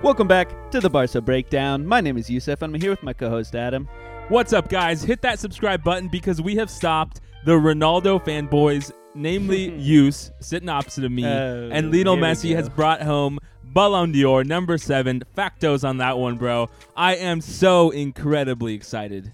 Welcome back to the Barca Breakdown. My name is Yusuf. I'm here with my co-host Adam. What's up, guys? Hit that subscribe button because we have stopped the Ronaldo fanboys, namely Yus, sitting opposite of me, Oh, and Lionel Messi has brought home Ballon d'Or number seven. Factos on that one, bro. I am so incredibly excited.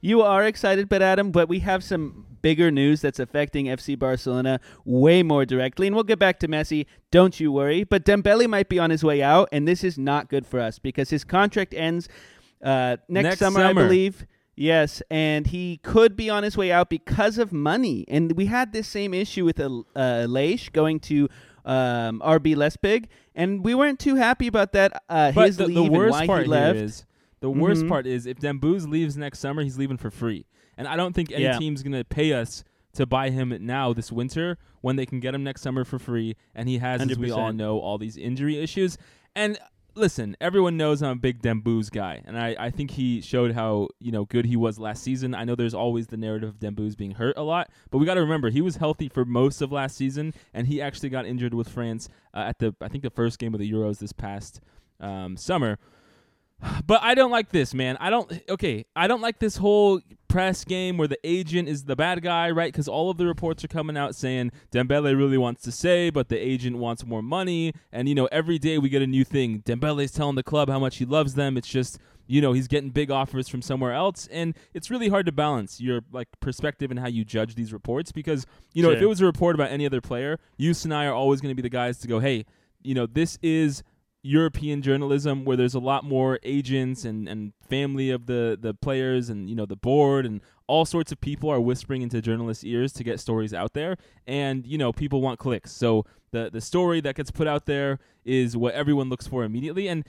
You are excited, but Adam, but we have some bigger news that's affecting FC Barcelona way more directly, and we'll get back to Messi. Don't you worry. But Dembele might be on his way out, and this is not good for us because his contract ends uh, next, Next summer, I believe. Yes, and he could be on his way out because of money. And we had this same issue with uh, Ilaix going to um, RB Leipzig, and we weren't too happy about that. Uh, But his the, leave the and why part he left. is the worst Mhm. part is if Dembooz leaves next summer, he's leaving for free, and I don't think any Yeah. team's gonna pay us to buy him now this winter when they can get him next summer for free, and he has, as we all know, all these injury issues. And listen, everyone knows I'm a big Dembooz guy, and I, I think he showed how you know good he was last season. I know there's always the narrative of Dembooz being hurt a lot, but we got to remember he was healthy for most of last season, and he actually got injured with France uh, at the I think the first game of the Euros this past um, summer. But I don't like this, man. I don't. Okay, I don't like this whole press game where the agent is the bad guy, right? Because all of the reports are coming out saying Dembele really wants to say, but the agent wants more money. And you know, every day we get a new thing. Dembele's telling the club how much he loves them. It's just you know he's getting big offers from somewhere else, and it's really hard to balance your like perspective and how you judge these reports because you know if it was a report about any other player, you and I are always going to be the guys to go, hey, you know, this is European journalism where there's a lot more agents and, and family of the, the players and you know the board and all sorts of people are whispering into journalists' ears to get stories out there. And you know people want clicks. So the the story that gets put out there is what everyone looks for immediately. And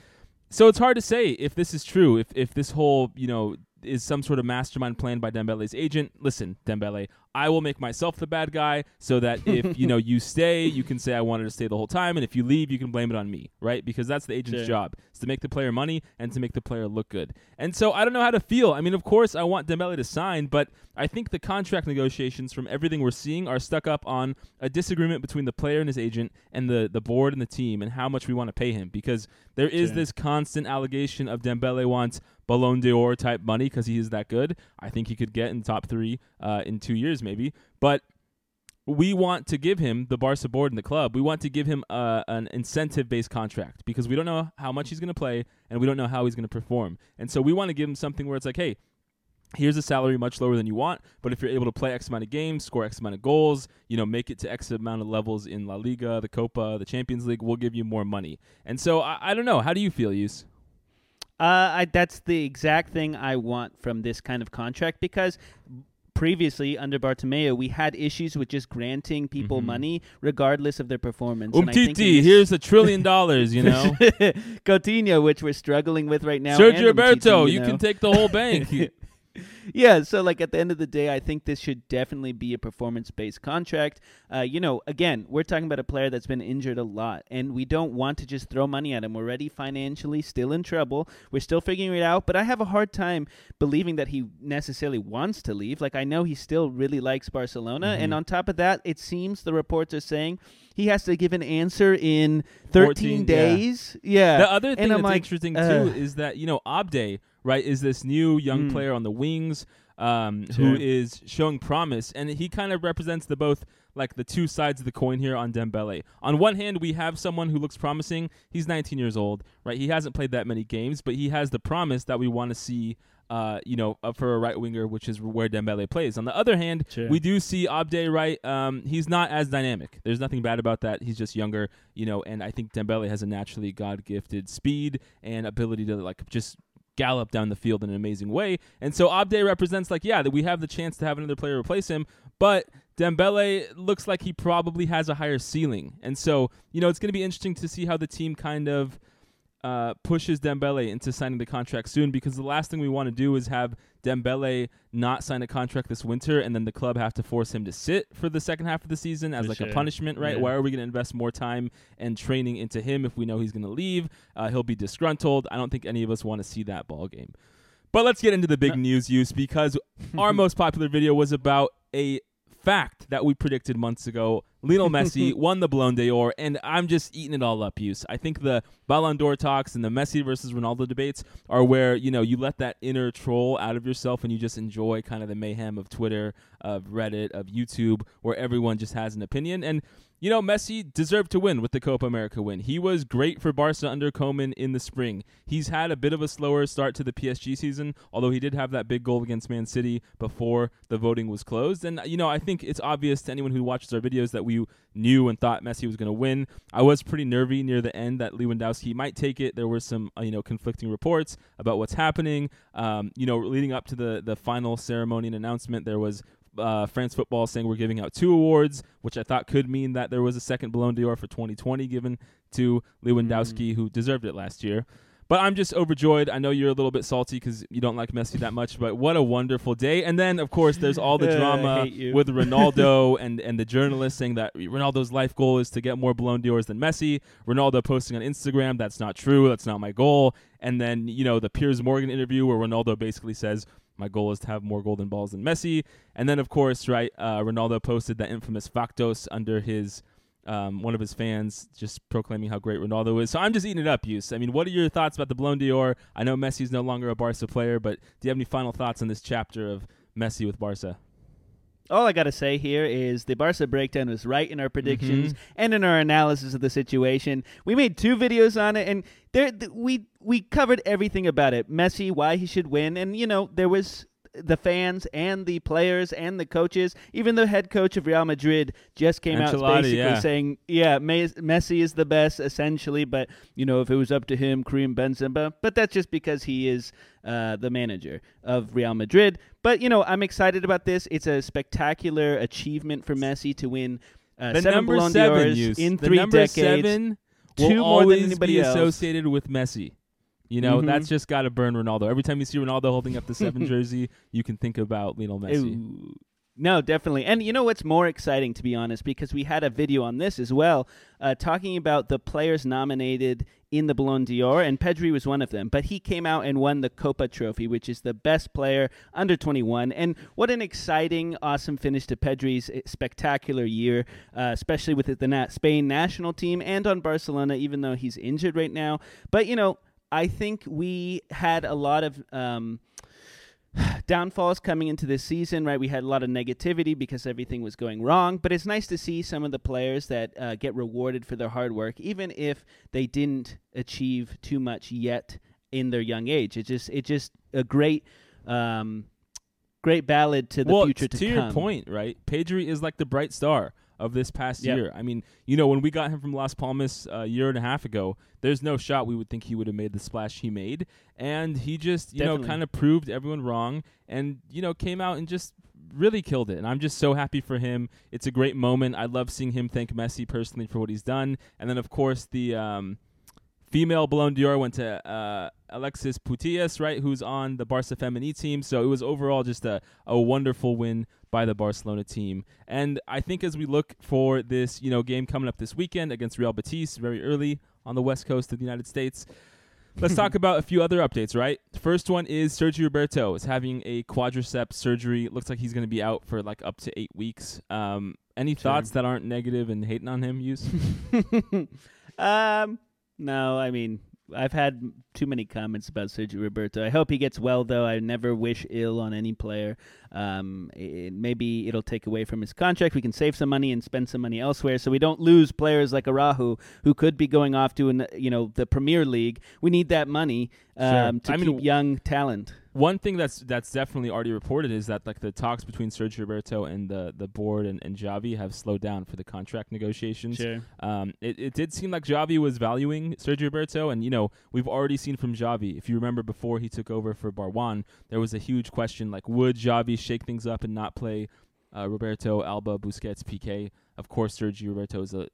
so it's hard to say if this is true if if this whole you know is some sort of mastermind plan by Dembele's agent. Listen, Dembele, I will make myself the bad guy so that if you know you stay, you can say I wanted to stay the whole time, and if you leave, you can blame it on me, right? Because that's the agent's Sure. job: is to make the player money and to make the player look good. And so I don't know how to feel. I mean, of course, I want Dembele to sign, but I think the contract negotiations, from everything we're seeing, are stuck up on a disagreement between the player and his agent and the the board and the team and how much we want to pay him because there is Sure. this constant allegation of Dembele wants Ballon d'Or type money because he is that good. I think he could get in top three uh, in two years maybe, but we want to give him the Barca board and the club. We want to give him uh, an incentive based contract because we don't know how much he's going to play and we don't know how he's going to perform. And so we want to give him something where it's like, hey, here's a salary much lower than you want, but if you're able to play X amount of games, score X amount of goals, you know, make it to X amount of levels in La Liga, the Copa, the Champions League, we'll give you more money. And so I, I don't know. How do you feel, Yus? Uh, I, that's the exact thing I want from this kind of contract because previously under Bartomeu we had issues with just granting people Mhm. money regardless of their performance. Umtiti, here's a trillion dollars, you know. Coutinho, which we're struggling with right now. Sergio Umtiti, Roberto, you know. can take the whole bank. yeah, so like at the end of the day, I think this should definitely be a performance-based contract. Uh, you know, again, we're talking about a player that's been injured a lot, and we don't want to just throw money at him. We're already financially still in trouble. We're still figuring it out, but I have a hard time believing that he necessarily wants to leave. Like I know he still really likes Barcelona, and Mhm. on top of that, it seems the reports are saying he has to give an answer in 13 14, days. Yeah. The other thing that's like, interesting uh, too is that you know Abde, right, is this new young Mm. player on the wings um, Sure. who is showing promise, and he kind of represents the both like the two sides of the coin here on Dembele. On one hand, we have someone who looks promising. He's 19 years old, right? He hasn't played that many games, but he has the promise that we want to see. Uh, you know, uh, for a right winger, which is where Dembele plays. On the other hand, Sure. we do see Abde right. Um, he's not as dynamic. There's nothing bad about that. He's just younger, you know. And I think Dembele has a naturally God-gifted speed and ability to like just gallop down the field in an amazing way. And so Abde represents like, yeah, that we have the chance to have another player replace him, but Dembele looks like he probably has a higher ceiling. And so, you know, it's going to be interesting to see how the team kind of uh, pushes Dembele into signing the contract soon because the last thing we want to do is have Dembele not sign a contract this winter and then the club have to force him to sit for the second half of the season as For like sure. a punishment, right? Yeah. Why are we going to invest more time and training into him if we know he's going to leave? Uh, he'll be disgruntled. I don't think any of us want to see that ball game. But let's get into the big news Yus because our most popular video was about a fact that we predicted months ago Lionel Messi won the Ballon d'Or, and I'm just eating it all up, Yus. I think the Ballon d'Or talks and the Messi versus Ronaldo debates are where, you know, you let that inner troll out of yourself and you just enjoy kind of the mayhem of Twitter, of Reddit, of YouTube, where everyone just has an opinion. And you know, Messi deserved to win with the Copa America win. He was great for Barca under Koeman in the spring. He's had a bit of a slower start to the PSG season, although he did have that big goal against Man City before the voting was closed. And, you know, I think it's obvious to anyone who watches our videos that we knew and thought Messi was going to win. I was pretty nervy near the end that Lewandowski might take it. There were some, uh, you know, conflicting reports about what's happening. Um, you know, leading up to the, the final ceremony and announcement, there was uh, France football saying we're giving out two awards, which I thought could mean that there was a second Ballon d'Or for 2020 given to Lewandowski, mm. who deserved it last year. But I'm just overjoyed. I know you're a little bit salty because you don't like Messi that much, but what a wonderful day. And then, of course, there's all the drama with Ronaldo and, and the journalist saying that Ronaldo's life goal is to get more Ballon d'Ors than Messi. Ronaldo posting on Instagram, that's not true. That's not my goal. And then, you know, the Piers Morgan interview where Ronaldo basically says, my goal is to have more golden balls than Messi. And then, of course, right, uh, Ronaldo posted that infamous factos under his um, one of his fans just proclaiming how great Ronaldo is. So I'm just eating it up, Yus. I mean, what are your thoughts about the Ballon d'Or? I know Messi's no longer a Barca player, but do you have any final thoughts on this chapter of Messi with Barca? all I got to say here is the Barca breakdown was right in our predictions mm-hmm. and in our analysis of the situation. We made two videos on it, and there th- we we covered everything about it. Messi, why he should win, and you know there was the fans and the players and the coaches. Even the head coach of Real Madrid just came Ancelotti, out basically yeah. saying, "Yeah, Messi is the best, essentially." But you know, if it was up to him, Karim Benzema. But that's just because he is uh, the manager of Real Madrid. But you know, I'm excited about this. It's a spectacular achievement for Messi to win uh, the seven number Ballon seven in the three decades. Seven two more than anybody be else. associated with Messi. You know, mm-hmm. that's just got to burn Ronaldo. Every time you see Ronaldo holding up the seven jersey, you can think about Lionel Messi. Ooh. No, definitely. And you know what's more exciting, to be honest, because we had a video on this as well, uh, talking about the players nominated in the Ballon d'Or, and Pedri was one of them. But he came out and won the Kopa Trophy, which is the best player under 21. And what an exciting, awesome finish to Pedri's eh, spectacular year, uh, especially with the Spain national team and on Barcelona, even though he's injured right now. But, you know, I think we had a lot of um, downfalls coming into this season, right? We had a lot of negativity because everything was going wrong, but it's nice to see some of the players that uh, get rewarded for their hard work, even if they didn't achieve too much yet in their young age. It's just it's just a great. Um, great ballad to the well, future to, to come. your point, right? Pedri is like the bright star of this past yep. year. I mean, you know, when we got him from Las Palmas a year and a half ago, there's no shot we would think he would have made the splash he made, and he just, you Definitely. know, kind of proved everyone wrong, and you know, came out and just really killed it. And I'm just so happy for him. It's a great moment. I love seeing him thank Messi personally for what he's done, and then of course the. Um, female Ballon d'Or went to uh, Alexis Putellas, right, who's on the Barca Femení team. So it was overall just a, a wonderful win by the Barcelona team. And I think as we look for this, you know, game coming up this weekend against Real Betis, very early on the west coast of the United States. Let's talk about a few other updates, right? First one is Sergio Roberto is having a quadriceps surgery. Looks like he's going to be out for like up to eight weeks. Um, any sure. thoughts that aren't negative and hating on him, Yus? um, no, I mean I've had too many comments about Sergio Roberto. I hope he gets well, though. I never wish ill on any player. Um, it, maybe it'll take away from his contract. We can save some money and spend some money elsewhere, so we don't lose players like Araujo, who could be going off to an, you know the Premier League. We need that money um, sure. to I keep mean, young talent. One thing that's that's definitely already reported is that like the talks between Sergio Roberto and the the board and, and Xavi have slowed down for the contract negotiations. Sure. Um, it, it did seem like Xavi was valuing Sergio Roberto, and you know we've already seen from Xavi. If you remember before he took over for Barjuan, there was a huge question like would Xavi shake things up and not play uh, Roberto, Alba, Busquets, Piqué? Of course, Sergio Roberto is a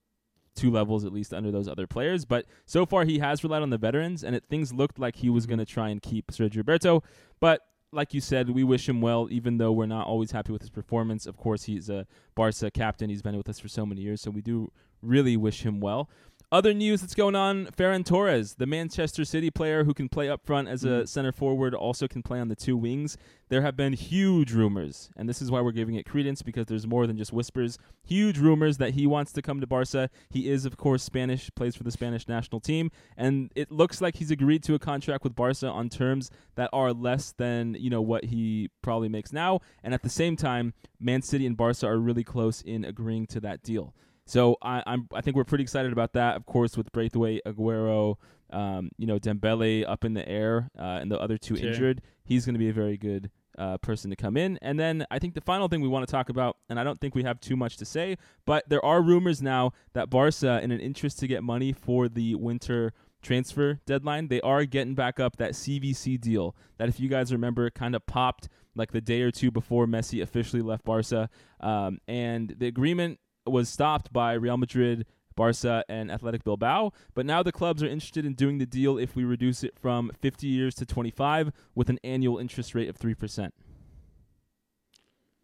two levels at least under those other players. But so far, he has relied on the veterans, and it, things looked like he was going to try and keep Sergio Roberto. But like you said, we wish him well, even though we're not always happy with his performance. Of course, he's a Barca captain. He's been with us for so many years, so we do really wish him well. Other news that's going on: Ferran Torres, the Manchester City player who can play up front as a Mhm. center forward, also can play on the two wings. There have been huge rumors, and this is why we're giving it credence because there's more than just whispers. Huge rumors that he wants to come to Barca. He is, of course, Spanish, plays for the Spanish national team, and it looks like he's agreed to a contract with Barca on terms that are less than you know what he probably makes now. And at the same time, Man City and Barca are really close in agreeing to that deal. So I, I'm I think we're pretty excited about that. Of course, with Braithwaite, Aguero, um, you know Dembele up in the air, uh, and the other two Sure. injured, he's going to be a very good uh, person to come in. And then I think the final thing we want to talk about, and I don't think we have too much to say, but there are rumors now that Barca, in an interest to get money for the winter transfer deadline, they are getting back up that CVC deal that, if you guys remember, kind of popped like the day or two before Messi officially left Barca. Um, and the agreement was stopped by Real Madrid, Barca, and Athletic Bilbao. But now the clubs are interested in doing the deal if we reduce it from 50 years to 25 with an annual interest rate of 3%.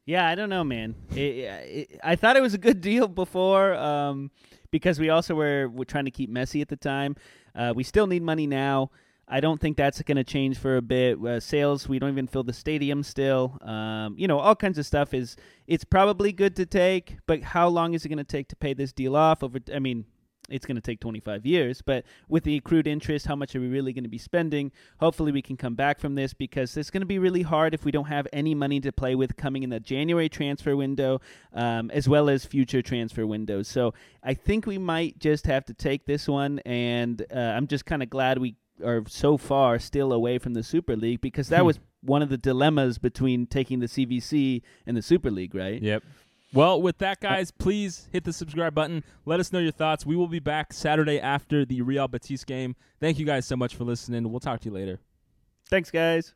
Yeah, I don't know, man. It, it, I thought it was a good deal before um, because we also were, were trying to keep Messi at the time. Uh, we still need money now. I don't think that's going to change for a bit. Uh, sales, we don't even fill the stadium still. Um, you know, all kinds of stuff is. It's probably good to take, but how long is it going to take to pay this deal off? Over, I mean, it's going to take 25 years, but with the accrued interest, how much are we really going to be spending? Hopefully, we can come back from this because it's going to be really hard if we don't have any money to play with coming in the January transfer window, um, as well as future transfer windows. So I think we might just have to take this one, and uh, I'm just kind of glad we are so far still away from the Super League because that Hmm. was one of the dilemmas between taking the CVC and the Super League, right? Yep. Well, with that, guys, please hit the subscribe button. Let us know your thoughts. We will be back Saturday after the Real Betis game. Thank you guys so much for listening. We'll talk to you later. Thanks, guys.